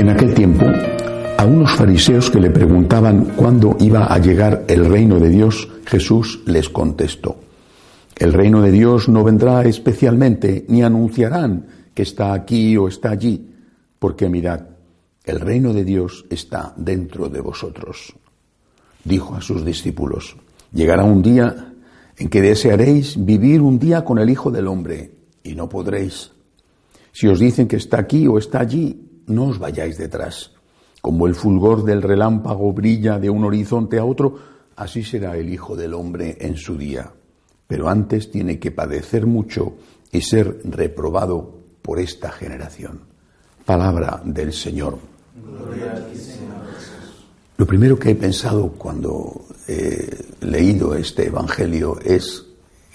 En aquel tiempo, a unos fariseos que le preguntaban cuándo iba a llegar el reino de Dios, Jesús les contestó, el reino de Dios no vendrá especialmente, ni anunciarán que está aquí o está allí, porque mirad, el reino de Dios está dentro de vosotros. Dijo a sus discípulos, llegará un día en que desearéis vivir un día con el Hijo del Hombre, y no podréis. Si os dicen que está aquí o está allí, no os vayáis detrás. Como el fulgor del relámpago brilla de un horizonte a otro, así será el Hijo del Hombre en su día. Pero antes tiene que padecer mucho y ser reprobado por esta generación. Palabra del Señor. Lo primero que he pensado cuando he leído este Evangelio es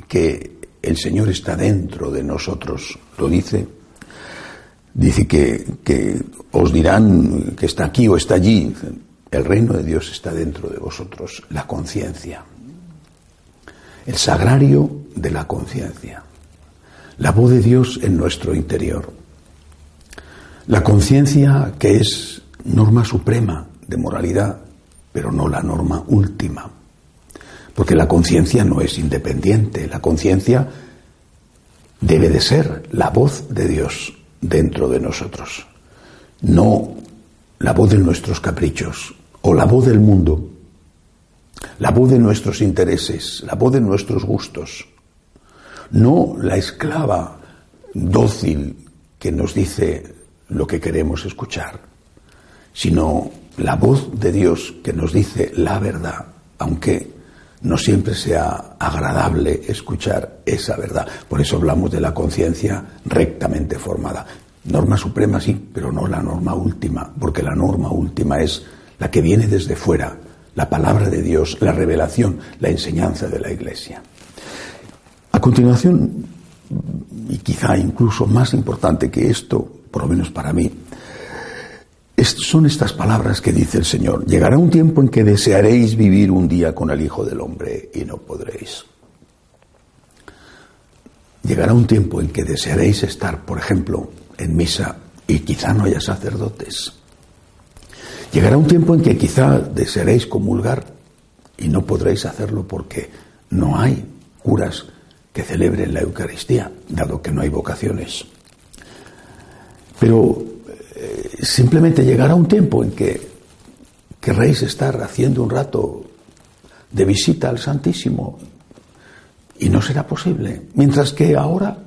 que el Señor está dentro de nosotros. Lo dice Dice que, os dirán que está aquí o está allí. El reino de Dios está dentro de vosotros, la conciencia. El sagrario de la conciencia. La voz de Dios en nuestro interior. La conciencia que es norma suprema de moralidad, pero no la norma última. Porque la conciencia no es independiente, la conciencia debe de ser la voz de Dios dentro de nosotros, no la voz de nuestros caprichos o la voz del mundo, la voz de nuestros intereses, la voz de nuestros gustos, no la esclava dócil que nos dice lo que queremos escuchar, sino la voz de Dios que nos dice la verdad, aunque no siempre sea agradable escuchar esa verdad. Por eso hablamos de la conciencia rectamente formada. Norma suprema sí, pero no la norma última, porque la norma última es la que viene desde fuera, la palabra de Dios, la revelación, la enseñanza de la Iglesia. A continuación, y quizá incluso más importante que esto, por lo menos para mí, son estas palabras que dice el Señor. Llegará un tiempo en que desearéis vivir un día con el Hijo del Hombre y no podréis. Llegará un tiempo en que desearéis estar, por ejemplo, en misa y quizá no haya sacerdotes. Llegará un tiempo en que quizá desearéis comulgar y no podréis hacerlo porque no hay curas que celebren la Eucaristía, dado que no hay vocaciones. Pero simplemente llegará un tiempo en que querréis estar haciendo un rato de visita al Santísimo y no será posible. Mientras que ahora,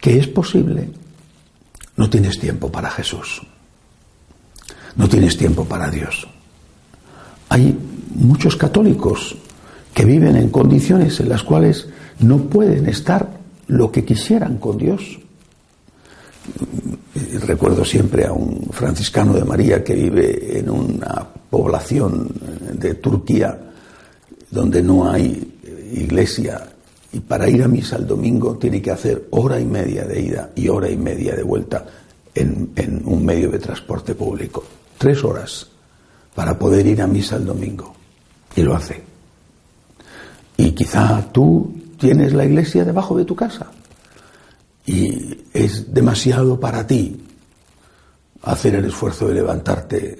que es posible, no tienes tiempo para Jesús. No tienes tiempo para Dios. Hay muchos católicos que viven en condiciones en las cuales no pueden estar lo que quisieran con Dios recuerdo siempre a un franciscano de María que vive en una población de Turquía donde no hay iglesia y para ir a misa el domingo tiene que hacer hora y media de ida y hora y media de vuelta en, en un medio de transporte público. Tres horas para poder ir a misa el domingo. Y lo hace. Y quizá tú tienes la iglesia debajo de tu casa y es demasiado para ti hacer el esfuerzo de levantarte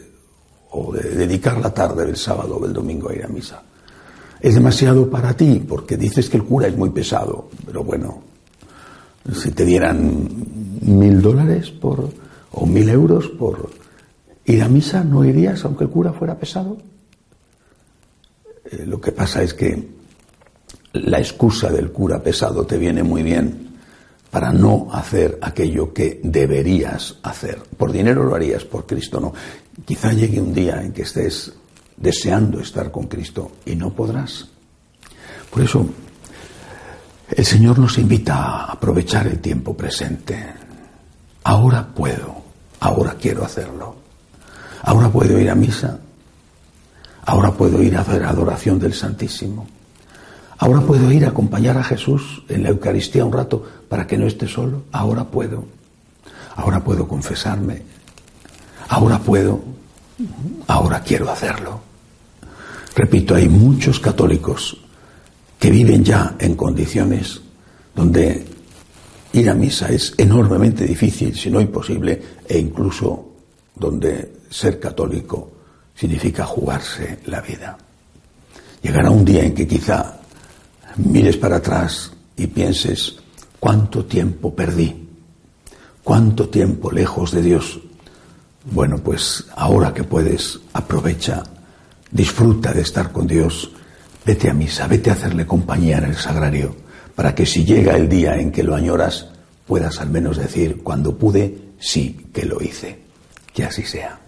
o de dedicar la tarde del sábado o del domingo a ir a misa. Es demasiado para ti porque dices que el cura es muy pesado, pero bueno, si te dieran mil dólares por o mil euros por ir a misa, ¿no irías aunque el cura fuera pesado? Eh, lo que pasa es que la excusa del cura pesado te viene muy bien para no hacer aquello que deberías hacer. Por dinero lo harías, por Cristo no. Quizá llegue un día en que estés deseando estar con Cristo y no podrás. Por eso, El Señor nos invita a aprovechar el tiempo presente. Ahora puedo, ahora quiero hacerlo. Ahora puedo ir a misa. Ahora puedo ir a hacer adoración del Santísimo. Ahora puedo ir a acompañar a Jesús en la Eucaristía un rato para que no esté solo. Ahora puedo. Ahora puedo confesarme. Ahora puedo. Ahora quiero hacerlo. Repito, hay muchos católicos que viven ya en condiciones donde ir a misa es enormemente difícil, si no imposible, e incluso donde ser católico significa jugarse la vida. Llegará un día en que quizá mires para atrás y pienses cuánto tiempo perdí, cuánto tiempo lejos de Dios. Bueno, pues ahora que puedes, aprovecha, disfruta de estar con Dios Vete a misa, vete a hacerle compañía en el sagrario, para que si llega el día en que lo añoras, puedas al menos decir, cuando pude, sí que lo hice. Que así sea.